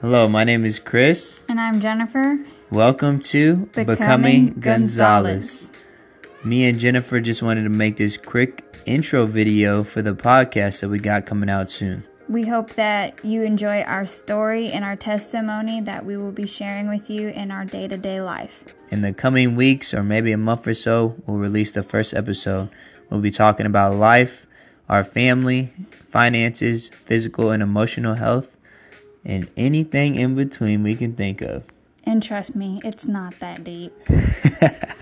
Hello, my name is Chris. And I'm Jennifer. Welcome to Becoming Becoming, Gonzales. Gonzales. Me and Jennifer just wanted to make this quick intro video for the podcast that we got coming out soon. We hope that you enjoy our story and our testimony that we will be sharing with you in our day to day life. In the coming weeks or maybe a month or so, we'll release the first episode. We'll be talking about life, our family, finances, physical and emotional health, and anything in between we can think of. And trust me, it's not that deep.